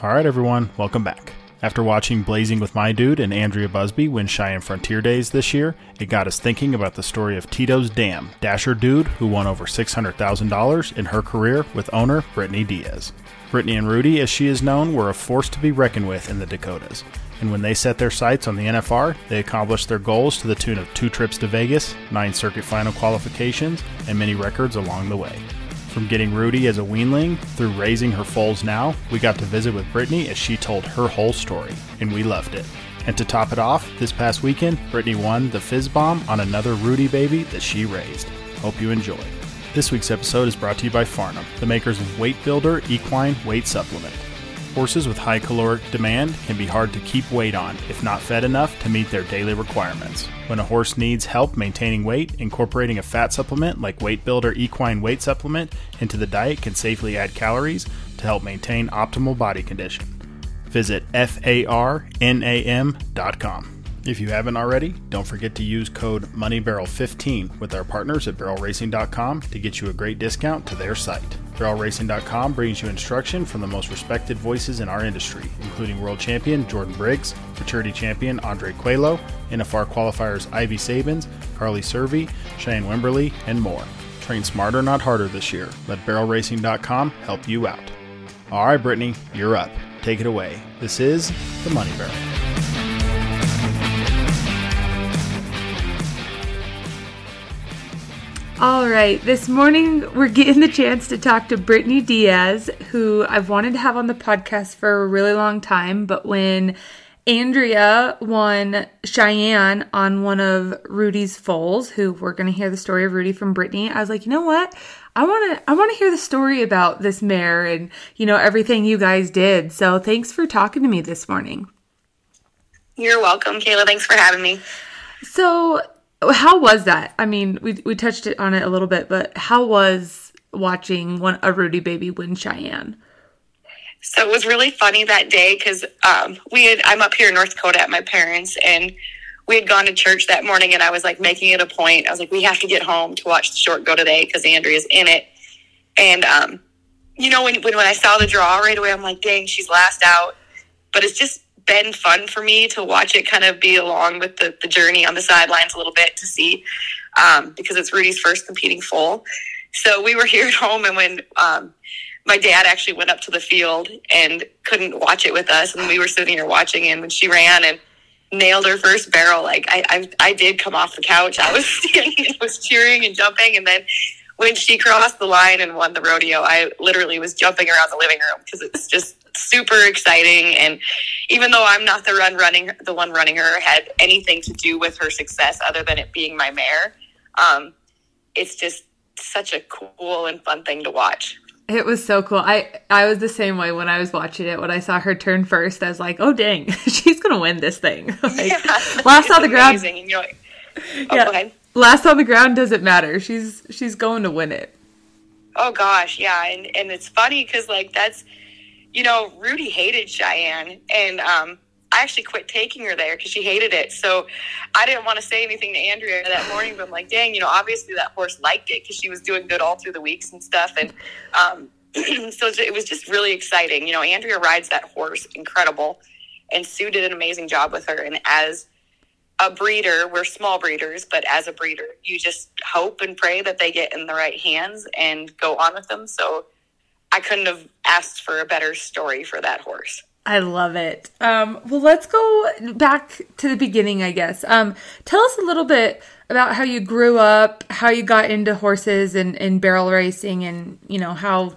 All right, everyone, welcome back. After watching Blazing with My Dude and Andrea Busby win Cheyenne Frontier Days this year, it got us thinking about the story of Tito's Dam, Dasher Dude, who won over $600,000 in her career with owner Britany Diaz. Britany and Rootie, as she is known, were a force to be reckoned with in the Dakotas. And when they set their sights on the NFR, they accomplished their goals to the tune of two trips to Vegas, nine circuit final qualifications, and many records along the way. From getting Rootie as a weanling through raising her foals now, we got to visit with Britany as she told her whole story, and we loved it. And to top it off, this past weekend, Britany won the Fizz Bomb on another Rootie baby that she raised. Hope you enjoy. This week's episode is brought to you by Farnam, the makers of Weight Builder Equine Weight Supplement. Horses with high caloric demand can be hard to keep weight on if not fed enough to meet their daily requirements. When a horse needs help maintaining weight, incorporating a fat supplement like Weight Builder Equine Weight Supplement into the diet can safely add calories to help maintain optimal body condition. Visit farnam.com. If you haven't already, don't forget to use code MoneyBarrel15 with our partners at barrelracing.com to get you a great discount to their site. BarrelRacing.com brings you instruction from the most respected voices in our industry, including world champion Jordan Briggs, maturity champion Andre Coelho, NFR qualifiers Ivy Saebens, Carly Cervi, Cheyenne Wimberly, and more. Train smarter, not harder this year. Let BarrelRacing.com help you out. All right, Britany, you're up. Take it away. This is the Money Barrel. All right, this morning we're getting the chance to talk to Britany Diaz, who I've wanted to have on the podcast for a really long time. But when Andrea won Cheyenne on one of Rootie's foals, who we're going to hear the story of Rootie from Britany, I was like, you know what? I want to I want to hear the story about this mare and you know everything you guys did. So thanks for talking to me this morning. You're welcome, Kayla. Thanks for having me. So how was that? I mean, we we touched it on it a little bit, but how was watching one a Rootie baby win Cheyenne? So it was really funny that day because um, we had I'm up here in North Dakota at my parents, and we had gone to church that morning, and I was like making it a point. I was like, we have to get home to watch the short go today because Andrea's in it, and um, you know when, when when I saw the draw right away, I'm like, dang, she's last out, but it's just been fun for me to watch it kind of be along with the, the journey on the sidelines a little bit to see um, because it's Rootie's first competing foal. So we were here at home, and when um, my dad actually went up to the field and couldn't watch it with us, and we were sitting here watching, and when she ran and nailed her first barrel, like I, I, I did come off the couch. I was standing and was cheering and jumping, and then when she crossed the line and won the rodeo, I literally was jumping around the living room because it's just super exciting. And even though I'm not the run running, the one running her, had anything to do with her success other than it being my mare, um, it's just such a cool and fun thing to watch. It was so cool. I I was the same way when I was watching it. When I saw her turn first, I was like, "Oh dang, she's gonna win this thing!" like, yeah, last on the ground. And, you know, oh, yeah, last on the ground doesn't matter. She's she's going to win it. Oh gosh, yeah, and and it's funny because like that's you know, Rootie hated Cheyenne, and um, I actually quit taking her there because she hated it. So I didn't want to say anything to Andrea that morning, but I'm like, dang, you know, obviously that horse liked it because she was doing good all through the weeks and stuff. And um, so it was just really exciting. You know, Andrea rides that horse incredible, and Sue did an amazing job with her. And as a breeder, we're small breeders, but as a breeder, you just hope and pray that they get in the right hands and go on with them. So I couldn't have asked for a better story for that horse. I love it. Um, well, let's go back to the beginning, I guess. Um, tell us a little bit about how you grew up, how you got into horses and, and barrel racing, and you know how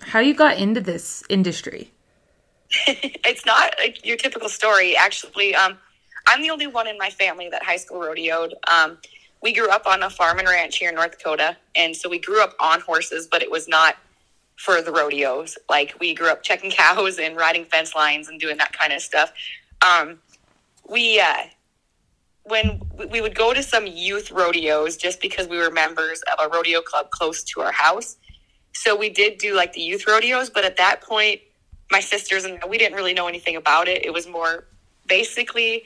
how you got into this industry. it's not like your typical story. Actually, um, I'm the only one in my family that high school rodeoed. Um, we grew up on a farm and ranch here in North Dakota, and so we grew up on horses, but it was not for the rodeos. Like we grew up checking cows and riding fence lines and doing that kind of stuff. Um, we uh, when we would go to some youth rodeos just because we were members of a rodeo club close to our house. So we did do like the youth rodeos, but at that point, my sisters and we didn't really know anything about it. It was more basically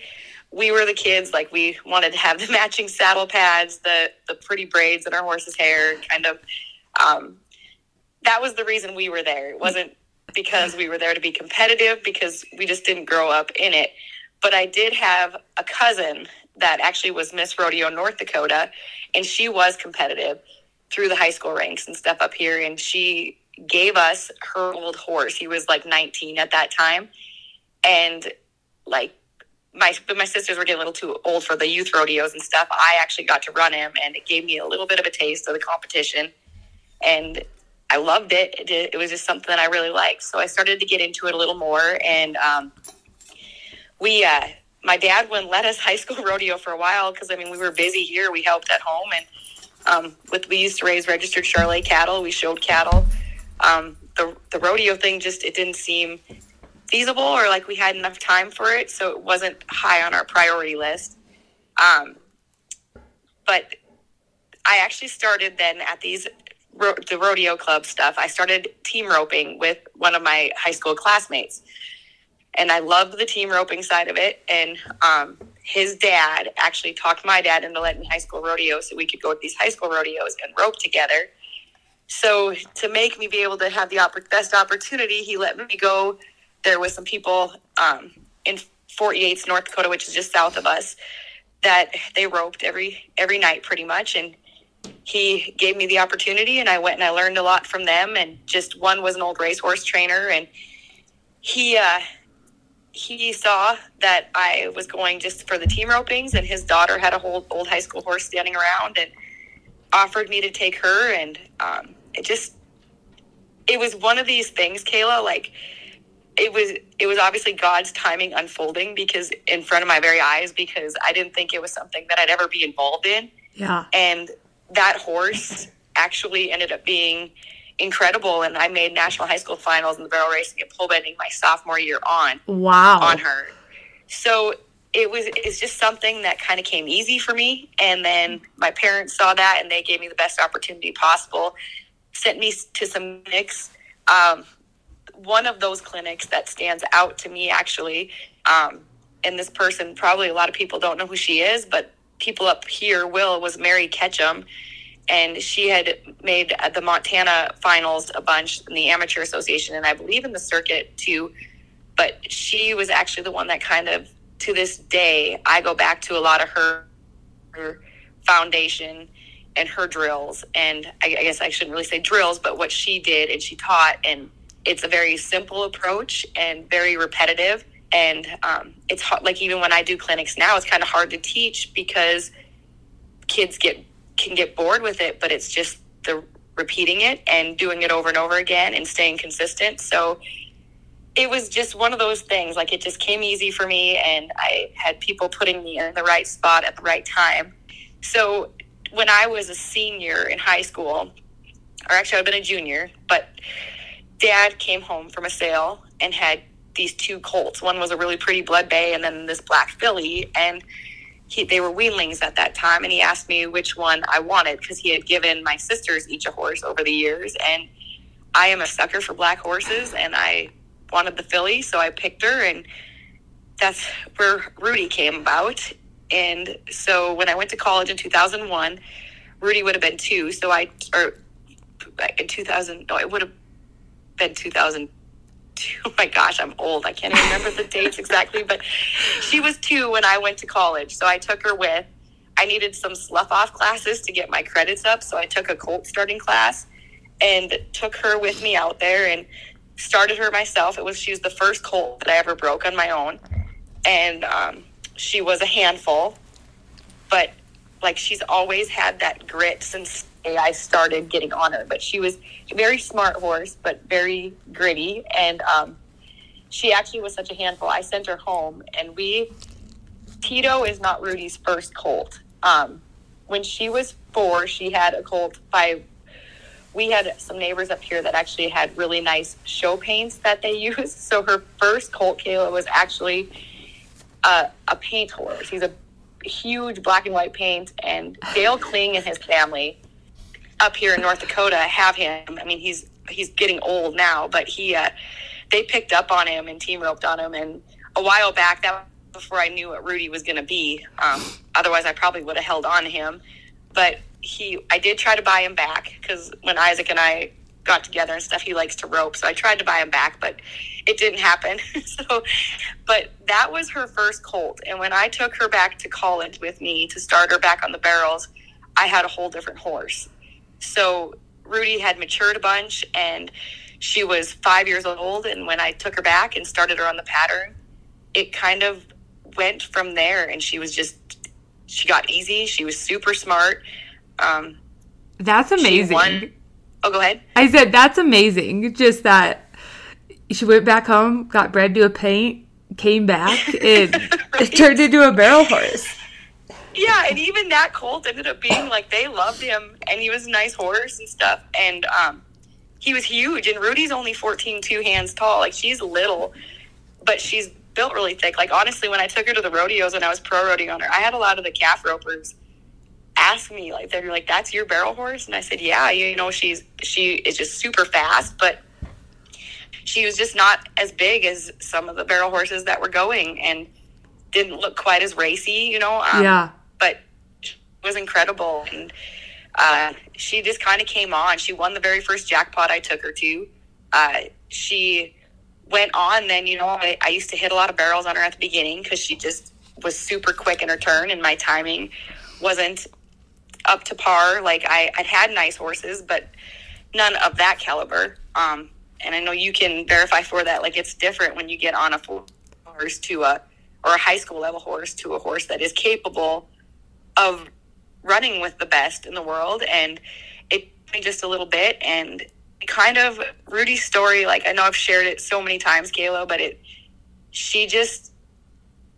we were the kids like we wanted to have the matching saddle pads, the the pretty braids in our horse's hair, kind of um, that was the reason we were there. It wasn't because we were there to be competitive because we just didn't grow up in it. But I did have a cousin that actually was Miss Rodeo North Dakota, and she was competitive through the high school ranks and stuff up here. And she gave us her old horse. He was like 19 at that time. And like my my sisters were getting a little too old for the youth rodeos and stuff. I actually got to run him and it gave me a little bit of a taste of the competition. And I loved it. It, it was just something that I really liked. So I started to get into it a little more and um, we uh, my dad wouldn't let us high school rodeo for a while because I mean we were busy here. We helped at home and um, with we used to raise registered Charolais cattle. We showed cattle. Um, the the rodeo thing just it didn't seem feasible or like we had enough time for it, so it wasn't high on our priority list. Um, but I actually started then at these ro- the rodeo club stuff. I started team roping with one of my high school classmates, and I loved the team roping side of it. And um, his dad actually talked my dad into letting me high school rodeo so we could go to these high school rodeos and rope together. So to make me be able to have the opp- best opportunity, he let me go there with some people um, in Fort Yates, North Dakota, which is just south of us, that they roped every every night pretty much, and he gave me the opportunity, and I went and I learned a lot from them. And just one was an old racehorse trainer, and he uh, he saw that I was going just for the team ropings, and his daughter had a whole old high school horse standing around, and offered me to take her, and um, it just it was one of these things, Kayla, like it was it was obviously God's timing unfolding because in front of my very eyes because I didn't think it was something that I'd ever be involved in. Yeah. And that horse actually ended up being incredible and I made national high school finals in the barrel racing and pole bending my sophomore year on. Wow. On her. So it was it's just something that kind of came easy for me and then my parents saw that and they gave me the best opportunity possible sent me to some mix um, one of those clinics that stands out to me actually. Um, and this person, probably a lot of people don't know who she is, but people up here will, was Mary Ketchum. And she had made the Montana finals a bunch in the Amateur Association, and I believe in the circuit too. But she was actually the one that kind of, to this day, I go back to a lot of her, her foundation and her drills. And I, I guess I shouldn't really say drills, but what she did and she taught and it's a very simple approach and very repetitive and um, it's hard, like even when i do clinics now it's kind of hard to teach because kids get can get bored with it but it's just the repeating it and doing it over and over again and staying consistent. So it was just one of those things like it just came easy for me and i had people putting me in the right spot at the right time. So when i was a senior in high school or actually i've been a junior but dad came home from a sale and had these two colts. One was a really pretty blood bay, and then this black filly. And he, they were weanlings at that time. And he asked me which one I wanted because he had given my sisters each a horse over the years. And I am a sucker for black horses, and I wanted the filly, so I picked her. And that's where Rootie came about. And so when I went to college in 2001, Rootie would have been two. So I, or in 2000, no, it would have been 2002. Oh my gosh, I'm old. I can't even remember the dates exactly, but she was two when I went to college. So I took her with. I needed some slough off classes to get my credits up. So I took a Colt starting class and took her with me out there and started her myself. It was she was the first Colt that I ever broke on my own, and um, she was a handful. But like she's always had that grit since I started getting on her. But she was a very smart horse, but very gritty. And um, she actually was such a handful. I sent her home, and we, Tito is not Rootie's first colt. Um, when she was four, she had a colt by, we had some neighbors up here that actually had really nice show paints that they used. So her first colt, Kayla, was actually a, a paint horse. He's a huge black and white paint, and Dale Kling and his family up here in North Dakota have him. I mean, he's he's getting old now, but he uh, they picked up on him and team roped on him. And a while back, that was before I knew what Rootie was going to be. Um, otherwise, I probably would have held on to him. But he, I did try to buy him back because when Isaac and I got together and stuff. He likes to rope, so I tried to buy him back, but it didn't happen. so, but that was her first colt, and when I took her back to college with me to start her back on the barrels, I had a whole different horse. So Rootie had matured a bunch, and she was five years old. And when I took her back and started her on the pattern, it kind of went from there, and she was just she got easy. She was super smart. Um, That's amazing. Oh, go ahead. I said that's amazing. Just that she went back home, got bred to a paint, came back, and right. turned into a barrel horse. Yeah, and even that colt ended up being like they loved him, and he was a nice horse and stuff, and um, he was huge. And Rootie's only 14, two hands tall. Like she's little, but she's built really thick. Like honestly, when I took her to the rodeos when I was pro rodeoing on her, I had a lot of the calf ropers ask me like they're like, "That's your barrel horse?" And I said, "Yeah." You know, she's she is just super fast, but she was just not as big as some of the barrel horses that were going, and didn't look quite as racy. You know, um, yeah. But was incredible, and uh, she just kind of came on. She won the very first jackpot I took her to. Uh, she went on, then, you know, I, I used to hit a lot of barrels on her at the beginning because she just was super quick in her turn and my timing wasn't up to par. Like I, I'd had nice horses, but none of that caliber. Um, and I know you can verify for that. Like it's different when you get on a horse to a, or a high school level horse to a horse that is capable of running with the best in the world. And it me just a little bit and kind of Rootie's story, like I know I've shared it so many times, Kayla, but it she just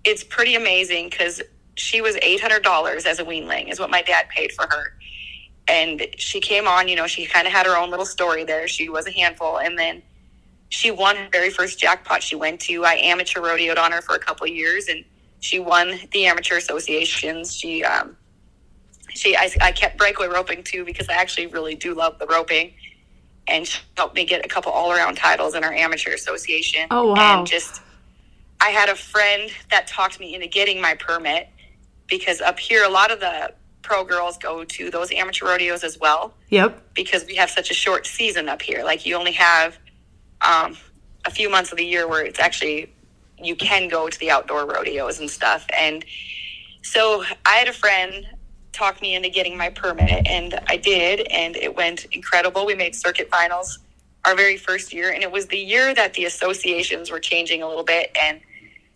it's pretty amazing because she was eight hundred dollars as a weanling is what my dad paid for her. And she came on, you know, she kind of had her own little story there. She was a handful, and then she won her very first jackpot she went to. I amateur rodeoed on her for a couple years, and she won the amateur associations. She, um, she, I, I kept breakaway roping too because I actually really do love the roping and she helped me get a couple all around titles in our amateur association. Oh wow! And just I had a friend that talked me into getting my permit because up here a lot of the pro girls go to those amateur rodeos as well. Yep. Because we have such a short season up here. Like you only have um, a few months of the year where it's actually you can go to the outdoor rodeos and stuff. And so I had a friend talk me into getting my permit, and I did, and it went incredible. We made circuit finals our very first year, and it was the year that the associations were changing a little bit, and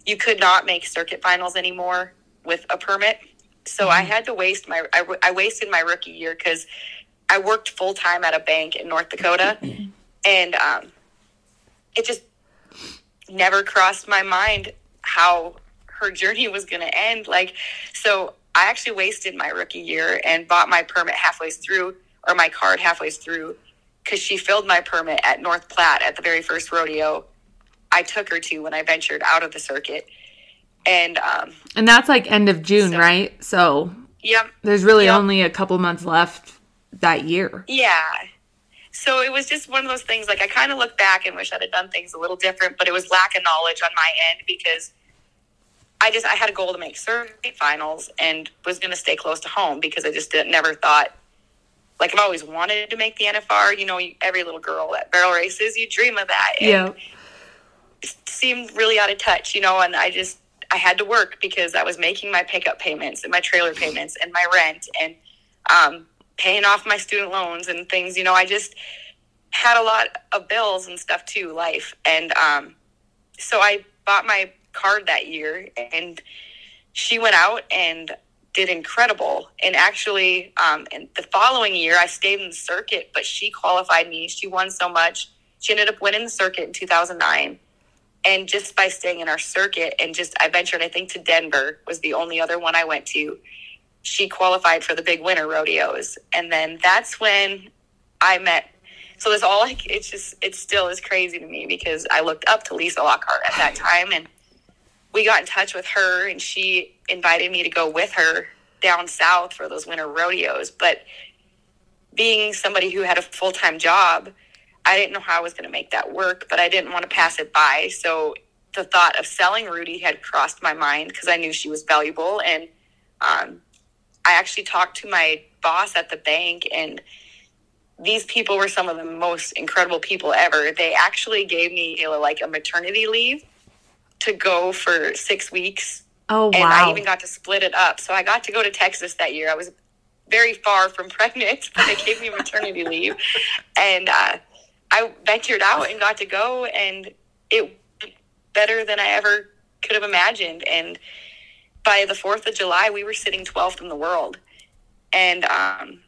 you could not make circuit finals anymore with a permit. So mm-hmm. I had to waste my I, I wasted my rookie year because I worked full time at a bank in North Dakota, and um, it just never crossed my mind how her journey was going to end. Like, so I actually wasted my rookie year and bought my permit halfway through, or my card halfway through, because she filled my permit at North Platte at the very first rodeo I took her to when I ventured out of the circuit. And um, and that's like end of June, so, right? So yep, there's really yep. only a couple months left that year. Yeah. So it was just one of those things. Like I kind of look back and wish I'd have done things a little different, but it was lack of knowledge on my end because I just I had a goal to make circuit finals and was going to stay close to home because I just didn't, never thought like I've always wanted to make the NFR. You know, every little girl at barrel races, you dream of that. And yeah. It seemed really out of touch, you know, and I just I had to work because I was making my pickup payments and my trailer payments and my rent and um, paying off my student loans and things. You know, I just had a lot of bills and stuff too, life, and um, so I bought my card that year, and she went out and did incredible. And actually, um, and the following year, I stayed in the circuit, but she qualified me. She won so much. She ended up winning the circuit in 2009. And just by staying in our circuit and just, I ventured, I think, to Denver was the only other one I went to. She qualified for the big winter rodeos. And then that's when I met. So it's all like, it's just, it still is crazy to me because I looked up to Lisa Lockhart at that time. And we got in touch with her and she invited me to go with her down south for those winter rodeos. But being somebody who had a full time job, I didn't know how I was going to make that work, but I didn't want to pass it by. So the thought of selling Rootie had crossed my mind because I knew she was valuable. And um, I actually talked to my boss at the bank, and these people were some of the most incredible people ever. They actually gave me you know, like a maternity leave to go for six weeks. Oh, wow. And I even got to split it up. So I got to go to Texas that year. I was very far from pregnant, but they gave me maternity leave. And uh, I ventured out and got to go, and it better than I ever could have imagined. And by the 4th of July, we were sitting 12th in the world. And um,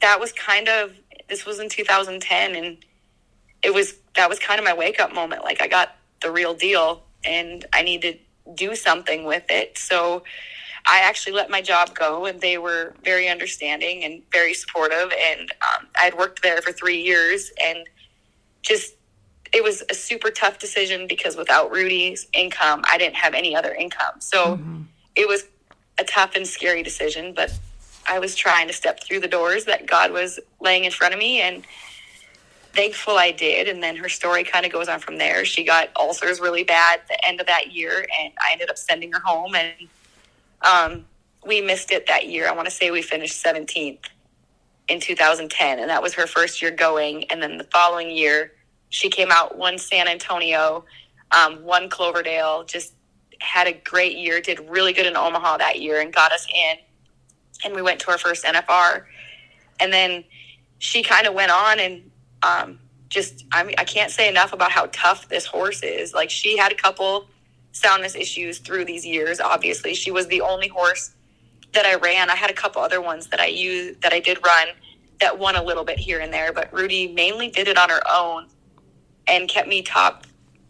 that was kind of, this was in 2010. And it was, that was kind of my wake up moment. Like I got the real deal and I need to do something with it. So I actually let my job go and they were very understanding and very supportive. And um, I had worked there for three years and just it was a super tough decision because without Rootie's income, I didn't have any other income. So mm-hmm. it was a tough and scary decision, but I was trying to step through the doors that God was laying in front of me and thankful I did. And then her story kind of goes on from there. She got ulcers really bad at the end of that year and I ended up sending her home and um, we missed it that year. I want to say we finished 17th in 2010 and that was her first year going. And then the following year, she came out, won San Antonio, um, won Cloverdale, just had a great year, did really good in Omaha that year and got us in. And we went to our first NFR. And then she kind of went on and um, just, I mean, I can't say enough about how tough this horse is. Like she had a couple soundness issues through these years. Obviously, she was the only horse that I ran. I had a couple other ones that I used that I did run that won a little bit here and there, but Rootie mainly did it on her own and kept me top,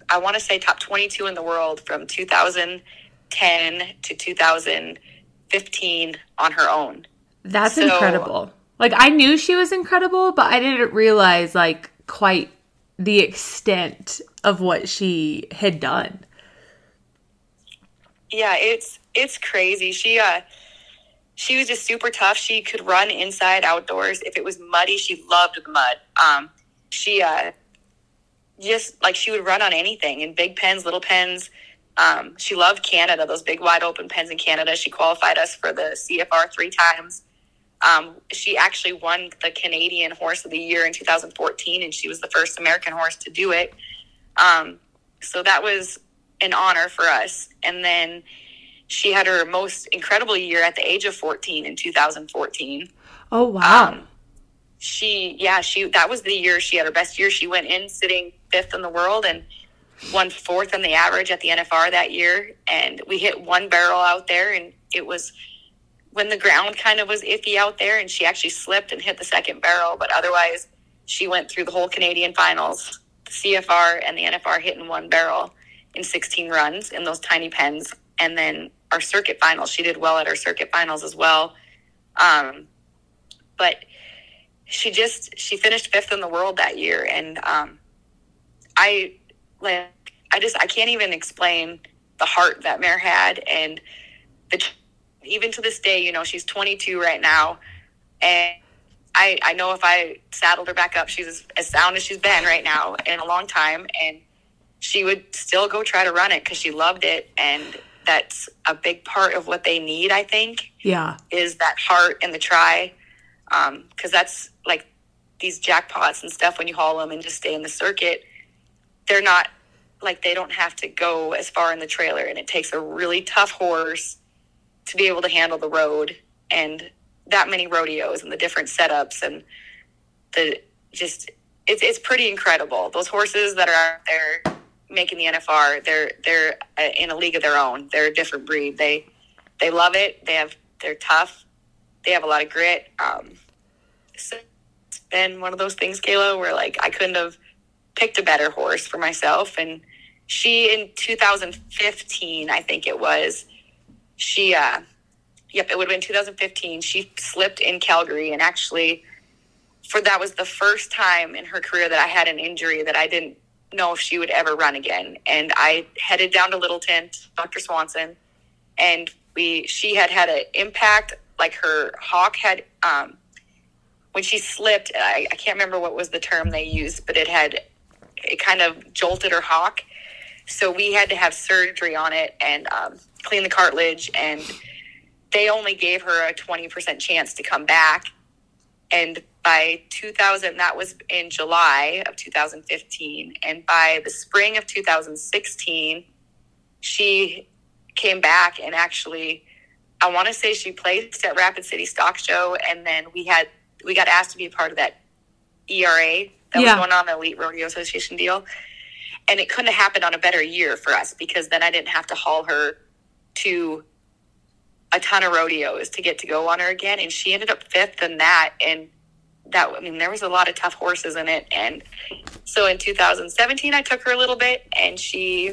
I want to say top 22 in the world from 2010 to 2015 on her own. That's so, incredible. Like I knew she was incredible, but I didn't realize like quite the extent of what she had done. Yeah, it's it's crazy. She uh she was just super tough. She could run inside outdoors. If it was muddy, she loved the mud. Um she uh just like she would run on anything in big pens, little pens. Um, she loved Canada, those big wide open pens in Canada. She qualified us for the CFR three times. Um, she actually won the Canadian Horse of the Year in 2014, and she was the first American horse to do it. Um, so that was an honor for us. And then she had her most incredible year at the age of 14 in 2014. Oh, wow. Um, she yeah she that was the year she had her best year. She went in sitting fifth in the world and won fourth in the average at the nfr that year. And we hit one barrel out there and it was when the ground kind of was iffy out there and she actually slipped and hit the second barrel. But otherwise she went through the whole canadian finals the cfr and the nfr hitting one barrel in 16 runs in those tiny pens. And then our circuit finals she did well at our circuit finals as well. Um, but she just she finished fifth in the world that year, and um, I like I just I can't even explain the heart that Mare had, and the even to this day, you know, she's 22 right now, and I I know if I saddled her back up, she's as, as sound as she's been right now in a long time, and she would still go try to run it because she loved it, and that's a big part of what they need. I think. Yeah. Is that heart and the try because um, that's like these jackpots and stuff when you haul them and just stay in the circuit they're not like they don't have to go as far in the trailer. And it takes a really tough horse to be able to handle the road and that many rodeos and the different setups and the just it's it's pretty incredible. Those horses that are out there making the NFR they're they're uh, in a league of their own. They're a different breed. They they love it. They have they're tough they have a lot of grit. Um, so it's been one of those things, Kayla, where like I couldn't have picked a better horse for myself. And she in 2015, I think it was, she, uh, yep, it would have been 2015. She slipped in Calgary and actually for that was the first time in her career that I had an injury that I didn't know if she would ever run again. And I headed down to Littleton, Dr. Swanson, and we she had had an impact like her hock had um, when she slipped I, I can't remember what was the term they used but it had it kind of jolted her hock so we had to have surgery on it and um, clean the cartilage and they only gave her a 20% chance to come back and by 2000, that was in July of 2015. And by the spring of 2016, she came back and actually, I want to say she placed at Rapid City Stock Show. And then we had, we got asked to be a part of that ERA that Yeah. was going on, the Elite Rodeo Association deal. And it couldn't have happened on a better year for us because then I didn't have to haul her to a ton of rodeos to get to go on her again. And she ended up fifth in that. And that, I mean, there was a lot of tough horses in it. And so in 2017, I took her a little bit and she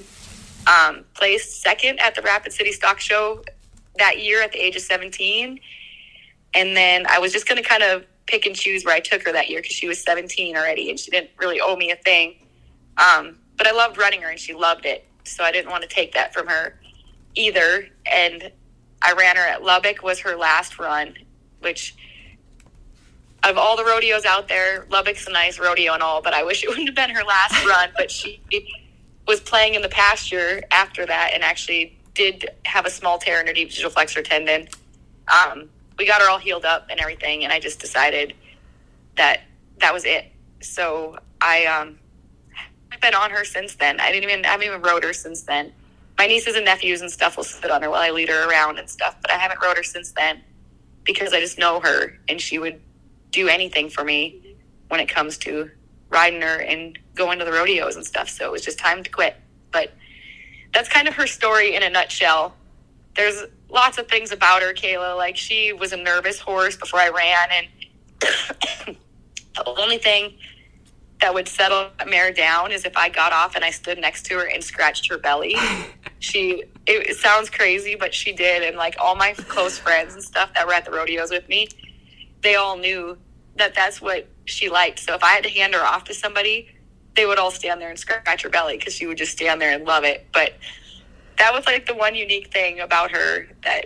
um, placed second at the Rapid City Stock Show that year at the age of 17. And then I was just going to kind of pick and choose where I took her that year because she was 17 already and she didn't really owe me a thing. Um, but I loved running her and she loved it. So I didn't want to take that from her either. And I ran her at Lubbock was her last run, which of all the rodeos out there, Lubbock's a nice rodeo and all, but I wish it wouldn't have been her last run. But she was playing in the pasture after that and actually did have a small tear in her deep digital flexor tendon. Um, we got her all healed up and everything, and I just decided that that was it. So I um, I've been on her since then. I didn't even I haven't even rode her since then. My nieces and nephews and stuff will sit on her while I lead her around and stuff, but I haven't rode her since then because I just know her and she would do anything for me when it comes to riding her and going to the rodeos and stuff. So it was just time to quit. But that's kind of her story in a nutshell. There's lots of things about her, Kayla. Like she was a nervous horse before I ran, and the only thing that would settle that mare down is if I got off and I stood next to her and scratched her belly. she it, it sounds crazy, but she did, and like all my close friends and stuff that were at the rodeos with me, they all knew that that's what she liked. So if I had to hand her off to somebody, they would all stand there and scratch her belly because she would just stand there and love it. But that was like the one unique thing about her that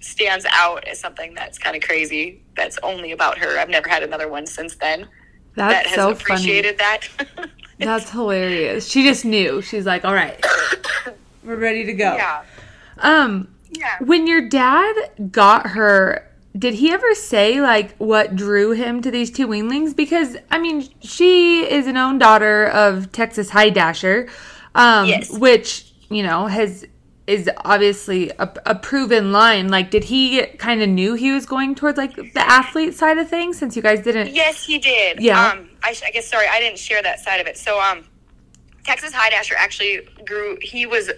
stands out as something that's kind of crazy. That's only about her. I've never had another one since then that That's has so funny. appreciated that. That's hilarious. She just knew. She's like, all right, we're ready to go. yeah. Um, Yeah. when your dad got her, did he ever say like what drew him to these two weanlings? Because I mean, she is an own daughter of Texas High Dasher, um, Yes. which you know has is obviously a, a proven line. Like, did he kind of knew he was going towards like the athlete side of things since you guys didn't? Yes, he did. Yeah. Um, I, I guess sorry, I didn't share that side of it. So, um, Texas High Dasher actually grew. He was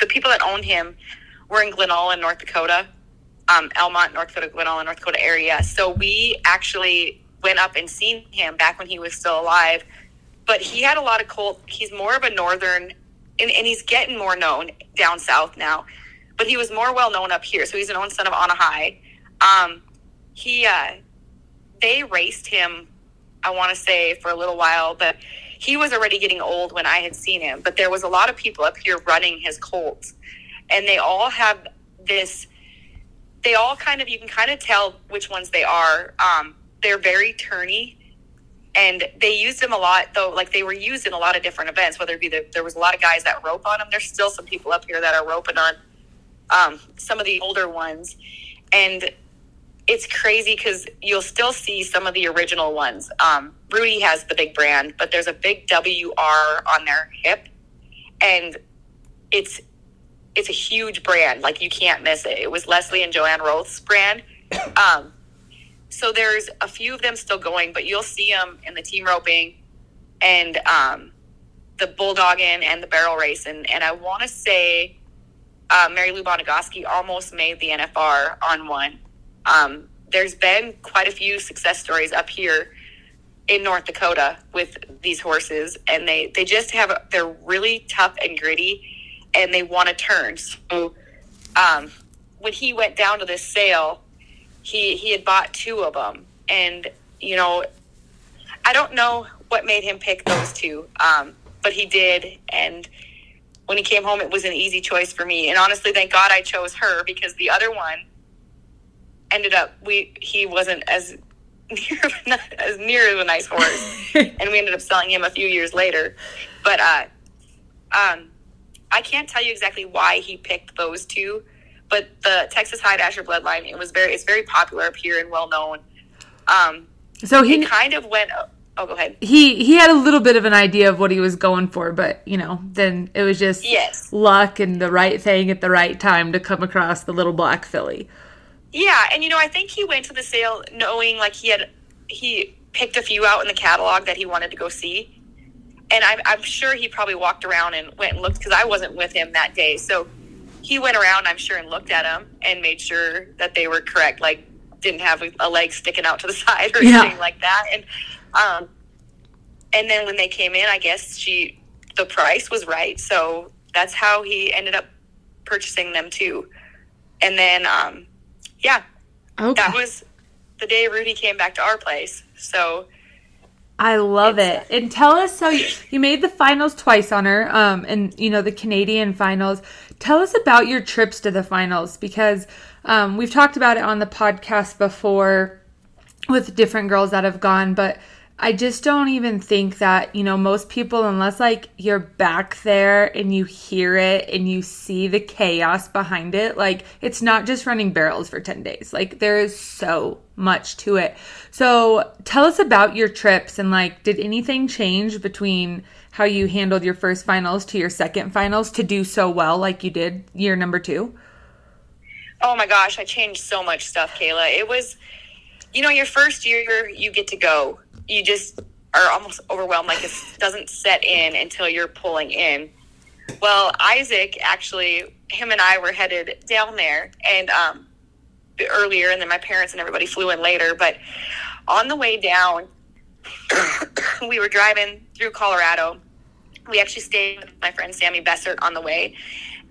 the people that owned him were in Glen Ullin, North Dakota, um, Almont, North Dakota, Glen Ullin, North Dakota area. So we actually went up and seen him back when he was still alive. But he had a lot of colt. He's more of a northern, and, and he's getting more known down south now. But he was more well known up here. So he's an own son of Anna High. Um, he uh, they raced him I want to say for a little while, but he was already getting old when I had seen him. But there was a lot of people up here running his colts, and they all have this. They all kind of you can kind of tell which ones they are. Um, they're very turny, and they used them a lot though. Like they were used in a lot of different events. Whether it be the, there was a lot of guys that rope on them. There's still some people up here that are roping on um, some of the older ones, and it's crazy because you'll still see some of the original ones. Um, Rootie has the big brand, but there's a big WR on their hip, and it's it's a huge brand. Like you can't miss it. It was Leslie and Joanne Roth's brand. Um, so there's a few of them still going, but you'll see them in the team roping and um, the bulldogging and the barrel racing. And I want to say uh, Mary Lou Bonagoski almost made the NFR on one. Um, there's been quite a few success stories up here in North Dakota with these horses, and they they just have they're really tough and gritty, and they want to turn. So um, when he went down to this sale, he he had bought two of them, and you know, I don't know what made him pick those two, um, but he did, and when he came home, it was an easy choice for me. And honestly, thank God I chose her because the other one ended up we he wasn't as near as near as a nice horse, and we ended up selling him a few years later. But uh, um, I can't tell you exactly why he picked those two. But the Texas High Dasher bloodline, it was very it's very popular up here and well known. Um, So he kind of went. Oh, go ahead. he he had a little bit of an idea of what he was going for, but you know, then it was just Yes. luck and the right thing at the right time to come across the little black filly. Yeah, and you know, I think he went to the sale knowing like he had he picked a few out in the catalog that he wanted to go see, and I'm I'm sure he probably walked around and went and looked because I wasn't with him that day, so he went around I'm sure and looked at them and made sure that they were correct, like didn't have a, leg sticking out to the side or Yeah. anything like that, and um, and then when they came in, I guess she the price was right, so that's how he ended up purchasing them too, and then um, yeah, Okay. that was the day Rootie came back to our place. So I love it. And tell us so you, you made the finals twice on her, um, and you know the Canadian finals. Tell us about your trips to the finals because um, we've talked about it on the podcast before with different girls that have gone, but I just don't even think that you know most people, unless like you're back there and you hear it and you see the chaos behind it, like it's not just running barrels for ten days. Like there is so much to it. So tell us about your trips and like, did anything change between how you handled your first finals to your second finals to do so well like you did year number two? oh my gosh, I changed so much stuff, Kayla. It was you know, your first year you get to go. You just are almost overwhelmed, like it doesn't set in until you're pulling in. Well, Isaac actually him and I were headed down there and um earlier and then my parents and everybody flew in later, but on the way down we were driving through Colorado. We actually stayed with my friend Sammy Bessert on the way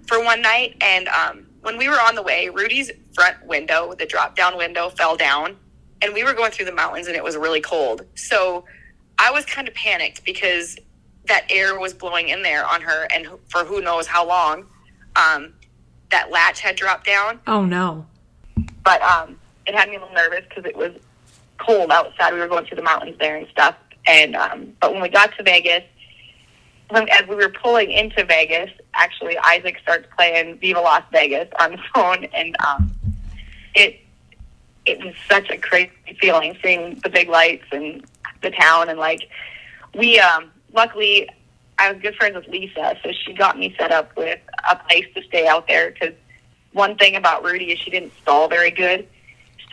for one night. And um, when we were on the way, Rootie's front window, the drop down window, fell down. And we were going through the mountains and it was really cold. So I was kind of panicked because that air was blowing in there on her. And for who knows how long, um, that latch had dropped down Oh no. but um, it had me a little nervous because it was cold outside. We were going through the mountains there and stuff. And um, but when we got to Vegas, when, as we were pulling into Vegas, actually Isaac starts playing Viva Las Vegas on the phone, and um, it it was such a crazy feeling seeing the big lights and the town, and like we um, luckily I was good friends with Lisa, so she got me set up with a place to stay out there because one thing about Rootie is she didn't stall very good.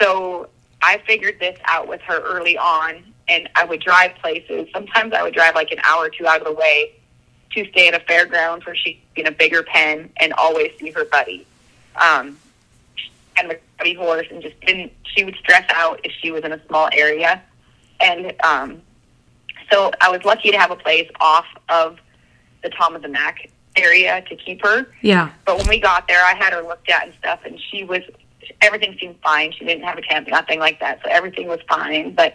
So I figured this out with her early on, and I would drive places. Sometimes I would drive like an hour or two out of the way to stay at a fairground where she'd be in a bigger pen and always see her buddy. Um, and the horse, and just didn't. She would stress out if she was in a small area, and um, so I was lucky to have a place off of the Tom of the Mac area to keep her. Yeah. But when we got there, I had her looked at and stuff, and she was everything seemed fine. She didn't have a temp, nothing like that, so everything was fine. But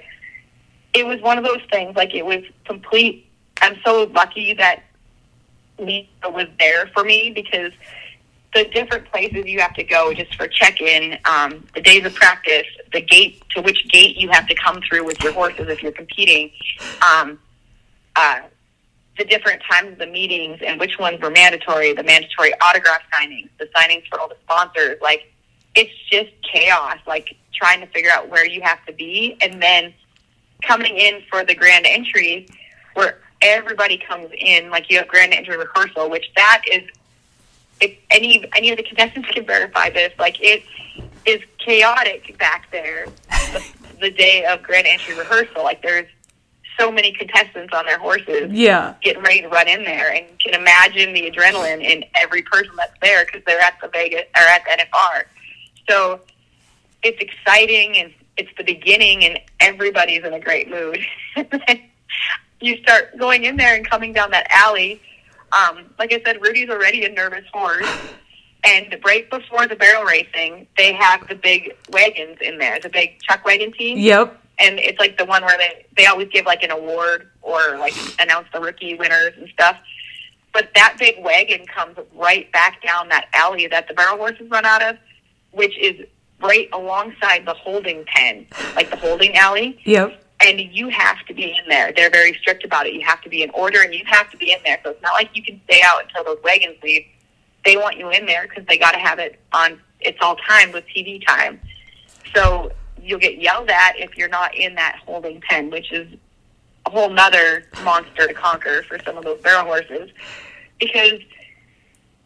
it was one of those things, like it was complete. I'm so lucky that Lisa was there for me because the different places you have to go just for check-in, um, the days of practice, the gate to which gate you have to come through with your horses if you're competing, um, uh, the different times of the meetings and which ones were mandatory, the mandatory autograph signings, the signings for all the sponsors. Like, it's just chaos, like trying to figure out where you have to be. And then coming in for the grand entry where everybody comes in, like you have grand entry rehearsal, which that is, if any, any of the contestants can verify this, like it is chaotic back there the, the day of grand entry rehearsal. Like there's so many contestants on their horses Yeah. getting ready to run in there and you can imagine the adrenaline in every person that's there because they're at the Vegas or at the NFR. So it's exciting and it's the beginning and everybody's in a great mood. you start going in there and coming down that alley. Um, like I said, Rootie's already a nervous horse. And right before the barrel racing, they have the big wagons in there, the big chuck wagon team Yep. and it's like the one where they they always give like an award or like announce the rookie winners and stuff. But that big wagon comes right back down that alley that the barrel horses run out of, which is right alongside the holding pen, like the holding alley. Yep. And you have to be in there. They're very strict about it. You have to be in order, and you have to be in there. So it's not like you can stay out until those wagons leave. They want you in there because they got to have it on. It's all timed with TV time. So you'll get yelled at if you're not in that holding pen, which is a whole nother monster to conquer for some of those barrel horses. Because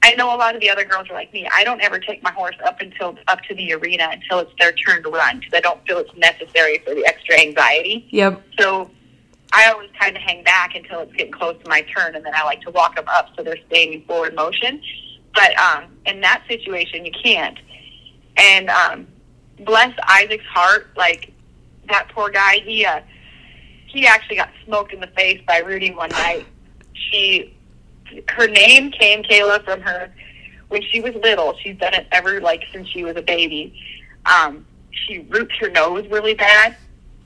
I know a lot of the other girls are like me. I don't ever take my horse up until up to the arena until it's their turn to run because I don't feel it's necessary for the extra anxiety. Yep. So I always kind of hang back until it's getting close to my turn, and then I like to walk them up so they're staying in forward motion. But um, in that situation, you can't. And um, bless Isaac's heart, like that poor guy, he uh, he actually got smoked in the face by Rootie one night. She, her name came Kayla from her when she was little. She's done it ever like since she was a baby. Um, she roots her nose really bad,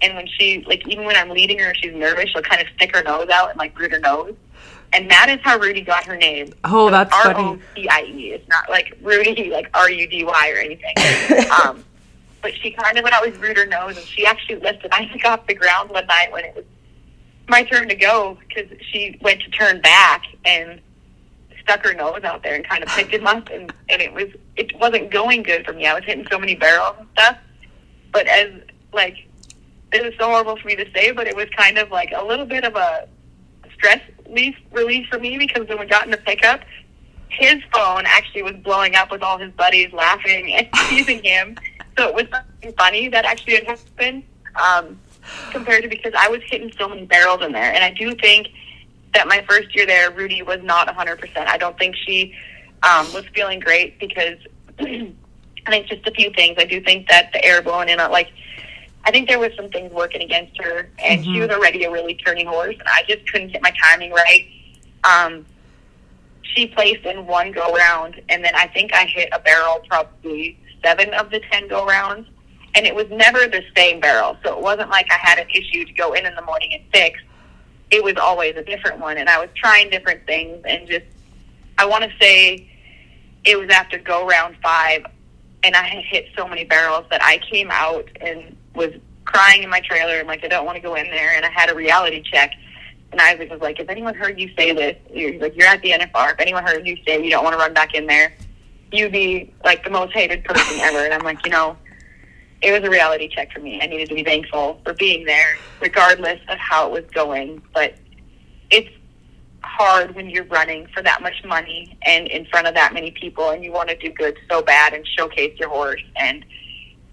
and when she like even when I'm leading her, she's nervous. She'll kind of stick her nose out and like root her nose. And that is how Rootie got her name. Oh, that's R funny. O T I E. It's not like Rudy, like R U D Y or anything. um, but she kind of would always root her nose, and she actually lifted Isaac off the ground one night when it was my turn to go because she went to turn back and stuck her nose out there and kind of picked him up, and and it was it wasn't going good for me. I was hitting so many barrels and stuff, but as like it was so horrible for me to say, but it was kind of like a little bit of a stress relief relief for me because when we got in the pickup, his phone actually was blowing up with all his buddies laughing and teasing him. So it was something funny that actually had happened um, compared to because I was hitting so many barrels in there. And I do think that my first year there, Rootie was not 100%. I don't think she um, was feeling great because I think just a few things. I do think that the air blowing in, like, I think there was some things working against her, and she was already a really turning horse, and I just couldn't get my timing right. Um, she placed in one go round, and then I think I hit a barrel probably seven of the ten go rounds, and it was never the same barrel. So it wasn't like I had an issue to go in in the morning and fix. It was always a different one, and I was trying different things, and just I want to say it was after go round five, and I had hit so many barrels that I came out and was crying in my trailer and like I don't want to go in there, and I had a reality check. And Isaac was like, "If anyone heard you say this, you're like you're at the NFR. If anyone heard you say you don't want to run back in there, you'd be like the most hated person ever." And I'm like, you know, it was a reality check for me. I needed to be thankful for being there, regardless of how it was going. But it's hard when you're running for that much money and in front of that many people, and you want to do good so bad and showcase your horse and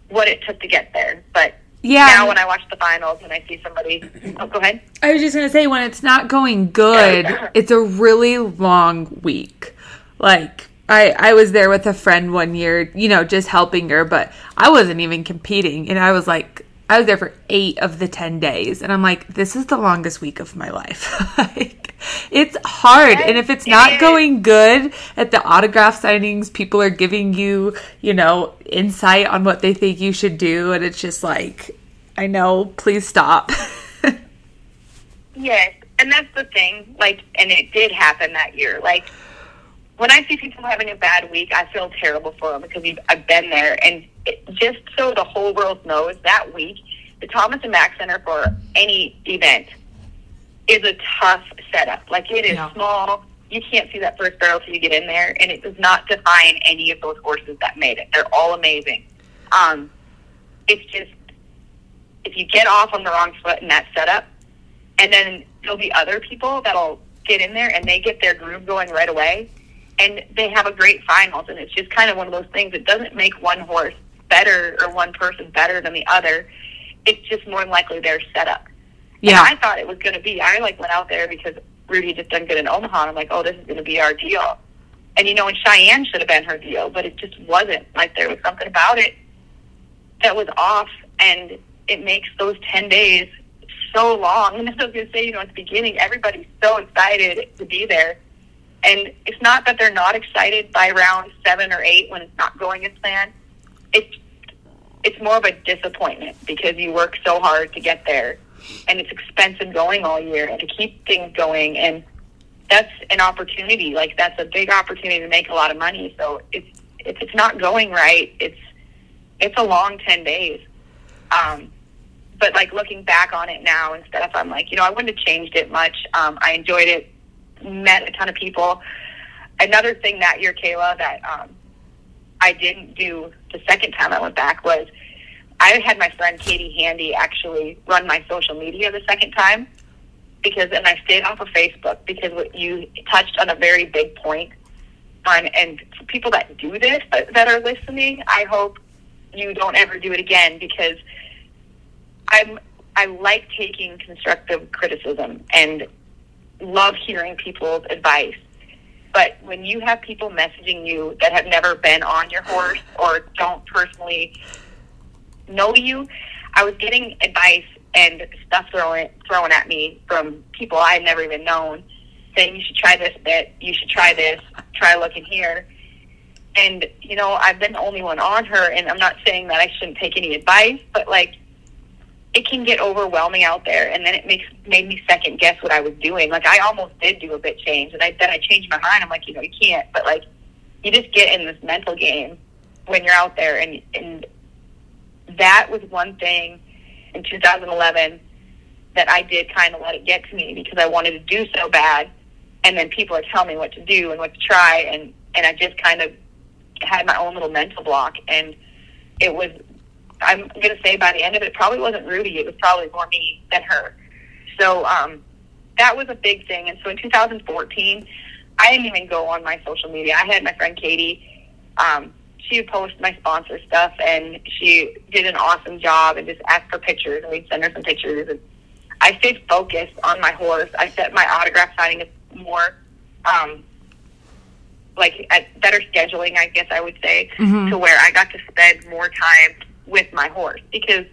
what it took to get there. But Yeah. now when I watch the finals and I see somebody, oh, go ahead. I was just gonna say when it's not going good, it's a really long week. Like I I was there with a friend one year, you know, just helping her, but I wasn't even competing, and I was like. I was there for eight of the 10 days, and I'm like, this is the longest week of my life. like, it's hard. And if it's not going good at the autograph signings, people are giving you, you know, insight on what they think you should do. And it's just like, I know, please stop. Yes, and that's the thing. Like, and it did happen that year. Like, when I see people having a bad week, I feel terrible for them because we've, I've been there. And it, just so the whole world knows, that week, the Thomas and Mack Center for any event is a tough setup. Like, it is Yeah. small. You can't see that first barrel till you get in there, and it does not define any of those horses that made it. They're all amazing. Um, it's just if you get off on the wrong foot in that setup, and then there'll be other people that'll get in there and they get their groove going right away and they have a great finals and it's just kind of one of those things it doesn't make one horse better or one person better than the other it's just more than likely their setup Yeah. and i thought it was going to be i like went out there because rootie just done good in omaha and i'm like oh this is going to be our deal and you know and cheyenne should have been her deal but it just wasn't like there was something about it that was off and it makes those 10 days so long. And I was going to say, you know, at the beginning, everybody's so excited to be there. And it's not that they're not excited by round seven or eight when it's not going as planned. It's, it's more of a disappointment because you work so hard to get there and it's expensive going all year and to keep things going. And that's an opportunity. Like that's a big opportunity to make a lot of money. So it's, if it's not going right, it's, it's a long 10 days. Um, but like looking back on it now and stuff, I'm like, you know, I wouldn't have changed it much. Um, I enjoyed it, met a ton of people. Another thing that year, Kayla, that um, I didn't do the second time I went back was I had my friend Katie Handy actually run my social media the second time because, and I stayed off of Facebook because what you touched on a very big point. On and people that do this that are listening, I hope you don't ever do it again because I'm I like taking constructive criticism and love hearing people's advice. But when you have people messaging you that have never been on your horse or don't personally know you, I was getting advice and stuff thrown thrown at me from people I had never even known, saying you should try this bit, you should try this, try looking here. And you know, I've been the only one on her, and I'm not saying that I shouldn't take any advice, but like it can get overwhelming out there and then it makes made me second guess what I was doing. Like I almost did do a bit change and I then I changed my mind. I'm like, you know, you can't but like you just get in this mental game when you're out there and and that was one thing in 2011 that I did kind of let it get to me because I wanted to do so bad and then people are telling me what to do and what to try and and I just kind of had my own little mental block and it was I'm going to say by the end of it, it probably wasn't Rootie. It was probably more me than her. So um, that was a big thing. And so in 2014, I didn't even go on my social media. I had my friend Katie. Um, she would post my sponsor stuff, and she did an awesome job and just asked for pictures, and we'd send her some pictures. And I stayed focused on my horse. I set my autograph signing more, um, like at better scheduling, I guess I would say, mm-hmm. to where I got to spend more time with my horse because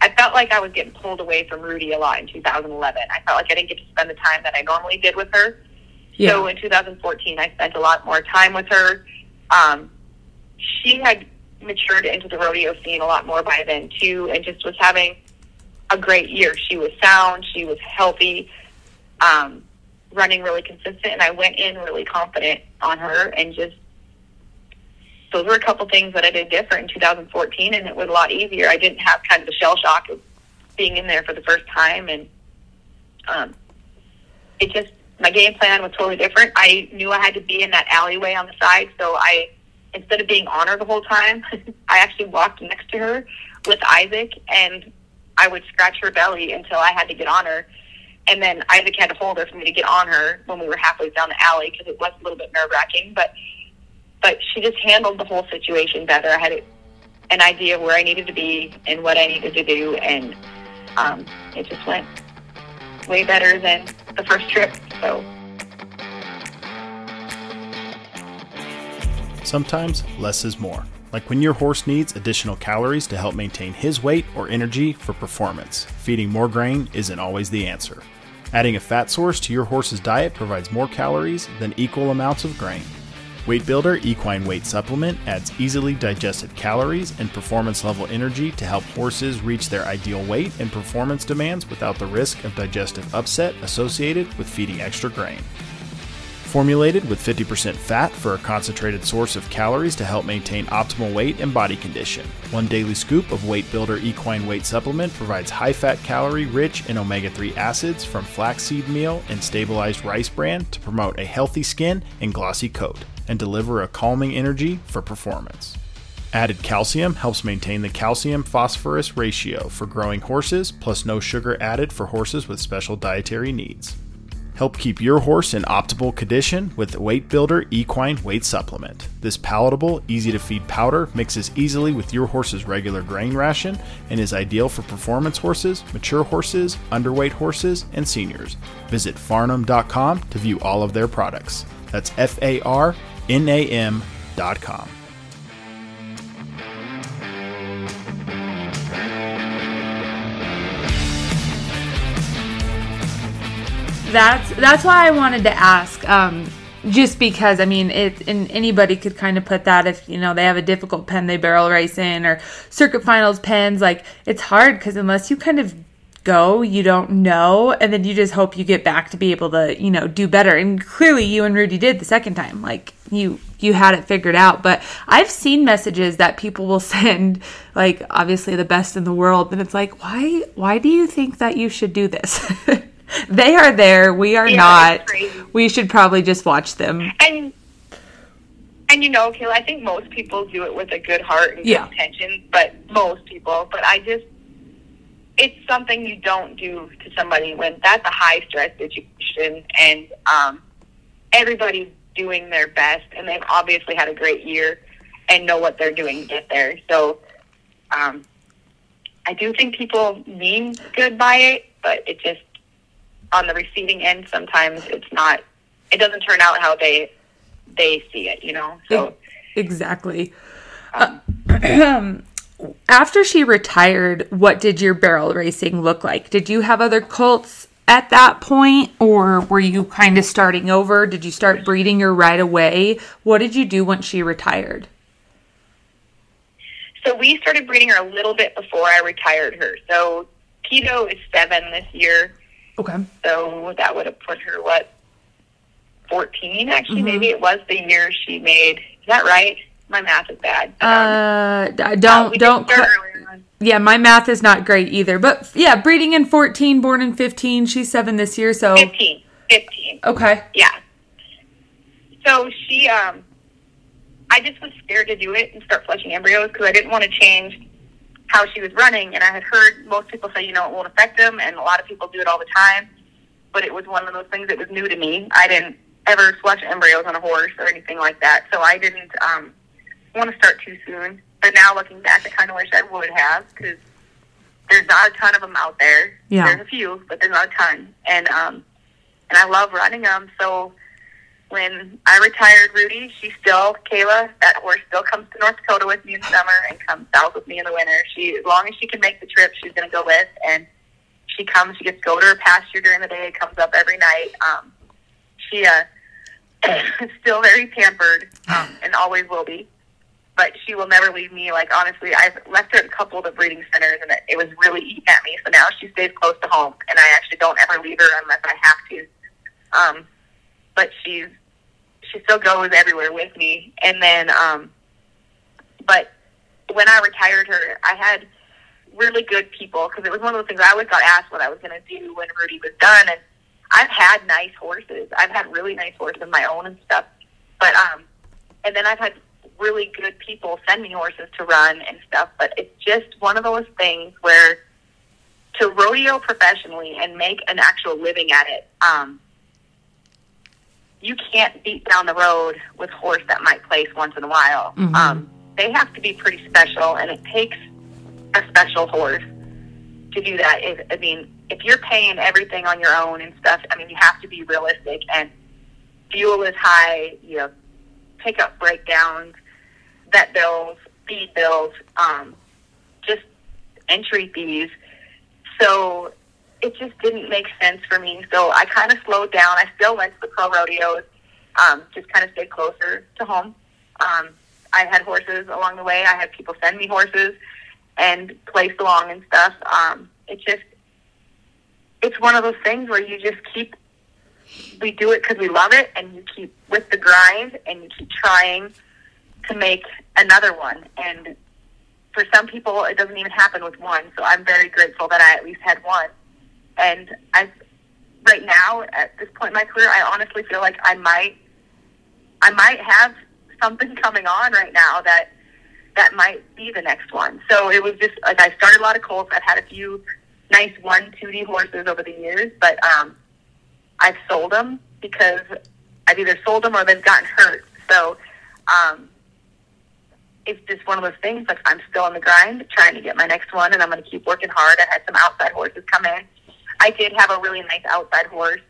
I felt like I was getting pulled away from Rootie a lot in 2011. I felt like I didn't get to spend the time that I normally did with her. Yeah. So in 2014, I spent a lot more time with her. Um, she had matured into the rodeo scene a lot more by then too, and just was having a great year. She was sound, she was healthy, um, running really consistent, and I went in really confident on her and just those were a couple things that I did different in 2014, and it was a lot easier. I didn't have kind of the shell shock of being in there for the first time, and um, it just my game plan was totally different. I knew I had to be in that alleyway on the side, so I instead of being on her the whole time, I actually walked next to her with Isaac, and I would scratch her belly until I had to get on her. And then Isaac had to hold her for me to get on her when we were halfway down the alley because it was a little bit nerve wracking. But but she just handled the whole situation better. I had an idea of where I needed to be and what I needed to do, and um, it just went way better than the first trip. So. Sometimes less is more. Like when your horse needs additional calories to help maintain his weight or energy for performance, feeding more grain isn't always the answer. Adding a fat source to your horse's diet provides more calories than equal amounts of grain. Weight Builder Equine Weight Supplement adds easily digested calories and performance level energy to help horses reach their ideal weight and performance demands without the risk of digestive upset associated with feeding extra grain. Formulated with 50% fat for a concentrated source of calories to help maintain optimal weight and body condition. One daily scoop of Weight Builder Equine Weight Supplement provides high fat, calorie rich, and omega 3 acids from flaxseed meal and stabilized rice bran to promote a healthy skin and glossy coat and deliver a calming energy for performance. Added calcium helps maintain the calcium phosphorus ratio for growing horses, plus no sugar added for horses with special dietary needs. Help keep your horse in optimal condition with Weight Builder Equine Weight Supplement. This palatable, easy to feed powder mixes easily with your horse's regular grain ration and is ideal for performance horses, mature horses, underweight horses, and seniors. Visit farnam.com to view all of their products. That's F A R nam.com. That's that's why I wanted to ask. Um, just because I mean, it and anybody could kind of put that if you know they have a difficult pen they barrel race in or circuit finals pens. Like it's hard because unless you kind of go, you don't know, and then you just hope you get back to be able to, you know, do better. And clearly you and Rootie did the second time. Like you you had it figured out. But I've seen messages that people will send like obviously the best in the world and it's like, "Why why do you think that you should do this?" they are there, we are yeah, not. We should probably just watch them. And and you know, Kayla, I think most people do it with a good heart and Yeah. good intention, but most people. But I just, it's something you don't do to somebody when that's a high stress situation, and um, everybody's doing their best, and they've obviously had a great year and know what they're doing to get there. So, um, I do think people mean good by it, but it just on the receiving end, sometimes it's not. It doesn't turn out how they they see it, you know. So. Exactly. Uh, after she retired, what did your barrel racing look like? Did you have other colts at that point, or were you kind of starting over? Did you start breeding her right away? What did you do once she retired? So we started breeding her a little bit before I retired her. So Tito is seven this year. Okay. So that would have put her what fourteen actually. Mhm. Maybe it was the year she made. Is that right? My math is bad. Um, Uh, d- uh, don't we don't. did start cl- earlier on. yeah, my math is not great either. But yeah, breeding in fourteen, born in fifteen. She's seven this year, so Fifteen. Fifteen. okay. Yeah. So she, um, I just was scared to do it and start flushing embryos because I didn't want to change how she was running. And I had heard most people say, you know, it won't affect them, and a lot of people do it all the time. But it was one of those things that was new to me. I didn't ever flush embryos on a horse or anything like that, so I didn't um, want to start too soon. But now looking back, I kind of wish I would have because there's not a ton of them out there. Yeah. There's a few, but there's not a ton. And um, and I love running them. So when I retired Rootie, she still Kayla, that horse still comes to North Dakota with me in summer and comes south with me in the winter. She as long as she can make the trip, she's gonna go with and she comes, she gets to go to her pasture during the day, comes up every night. Um she uh is still very pampered, um, and always will be. But she will never leave me. Like honestly, I've left her at a couple of the breeding centers, and it, was really eating at me. So now she stays close to home, and I actually don't ever leave her unless I have to. Um, but she's she still goes everywhere with me. And then, um, but when I retired her, I had really good people because it was one of those things I always got asked what I was going to do when Rootie was done, and I've had nice horses. I've had really nice horses of my own and stuff. But um, and then I've had really good people send me horses to run and stuff. But it's just one of those things where to rodeo professionally and make an actual living at it. Um, you can't beat down the road with horse that might place once in a while. Mhm. Um, they have to be pretty special, and it takes a special horse to do that. If, I mean, if you're paying everything on your own and stuff, I mean, you have to be realistic. And fuel is high. You know, pickup breakdowns, vet bills, feed bills, um, just entry fees. So it just didn't make sense for me. So I kind of slowed down. I still went to the pro rodeos, um, just kind of stayed closer to home. Um, I had horses along the way. I had people send me horses and place along and stuff. Um, it just, it's one of those things where you just keep, we do it because we love it and you keep with the grind and you keep trying to make another one. And for some people, it doesn't even happen with one. So I'm very grateful that I at least had one. And I, right now, at this point in my career, I honestly feel like I might, I might have something coming on right now that that might be the next one. So it was just like I started a lot of colts. I've had a few nice one two D horses over the years, but um, I've sold them because I've either sold them or they've gotten hurt. So um, it's just one of those things. Like I'm still on the grind, trying to get my next one, and I'm going to keep working hard. I had some outside horses come in. I did have a really nice outside horse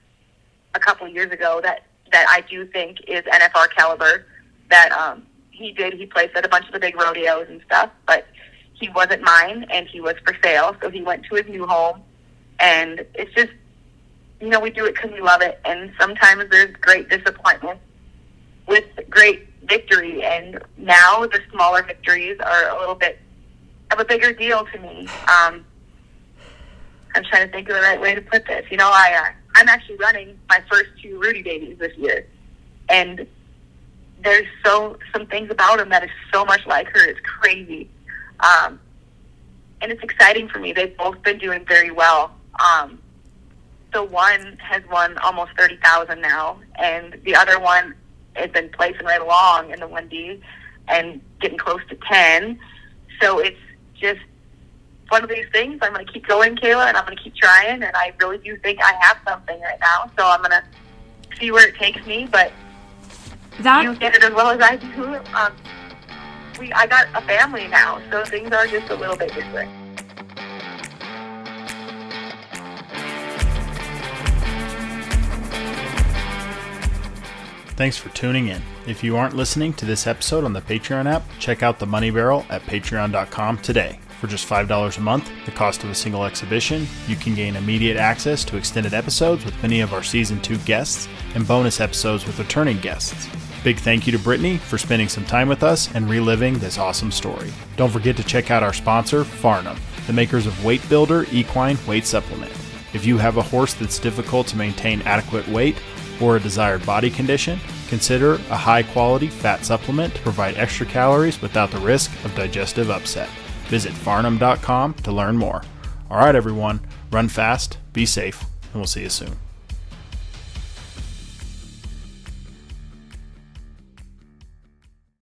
a couple of years ago that that I do think is NFR caliber. That um, he did. He placed at a bunch of the big rodeos and stuff, but he wasn't mine, and he was for sale. So he went to his new home, and it's just you know we do it because we love it, and sometimes there's great disappointment with great victory, and now the smaller victories are a little bit of a bigger deal to me. Um, I'm trying to think of the right way to put this. You know, I uh, I'm actually running my first two Rootie babies this year, and there's so some things about him that is so much like her. It's crazy, um, and it's exciting for me. They've both been doing very well. Um, so one has won almost thirty thousand now, and the other one has been placing right along in the 1D and getting close to 10. So it's just one of these things. I'm going to keep going, Kayla, and I'm going to keep trying. And I really do think I have something right now. So I'm going to see where it takes me. But that you get it as well as I do. Um, we I got a family now, so things are just a little bit different. Thanks for tuning in. If you aren't listening to this episode on the Patreon app, check out the Money Barrel at patreon.com today. For just $5 a month, the cost of a single exhibition, you can gain immediate access to extended episodes with many of our season 2 guests and bonus episodes with returning guests. Big thank you to Britany for spending some time with us and reliving this awesome story. Don't forget to check out our sponsor, Farnam, the makers of Weight Builder Equine Weight Supplement. If you have a horse that's difficult to maintain adequate weight or a desired body condition, consider a high quality fat supplement to provide extra calories without the risk of digestive upset. Visit farnam.com to learn more. All right, everyone, run fast, be safe, and we'll see you soon.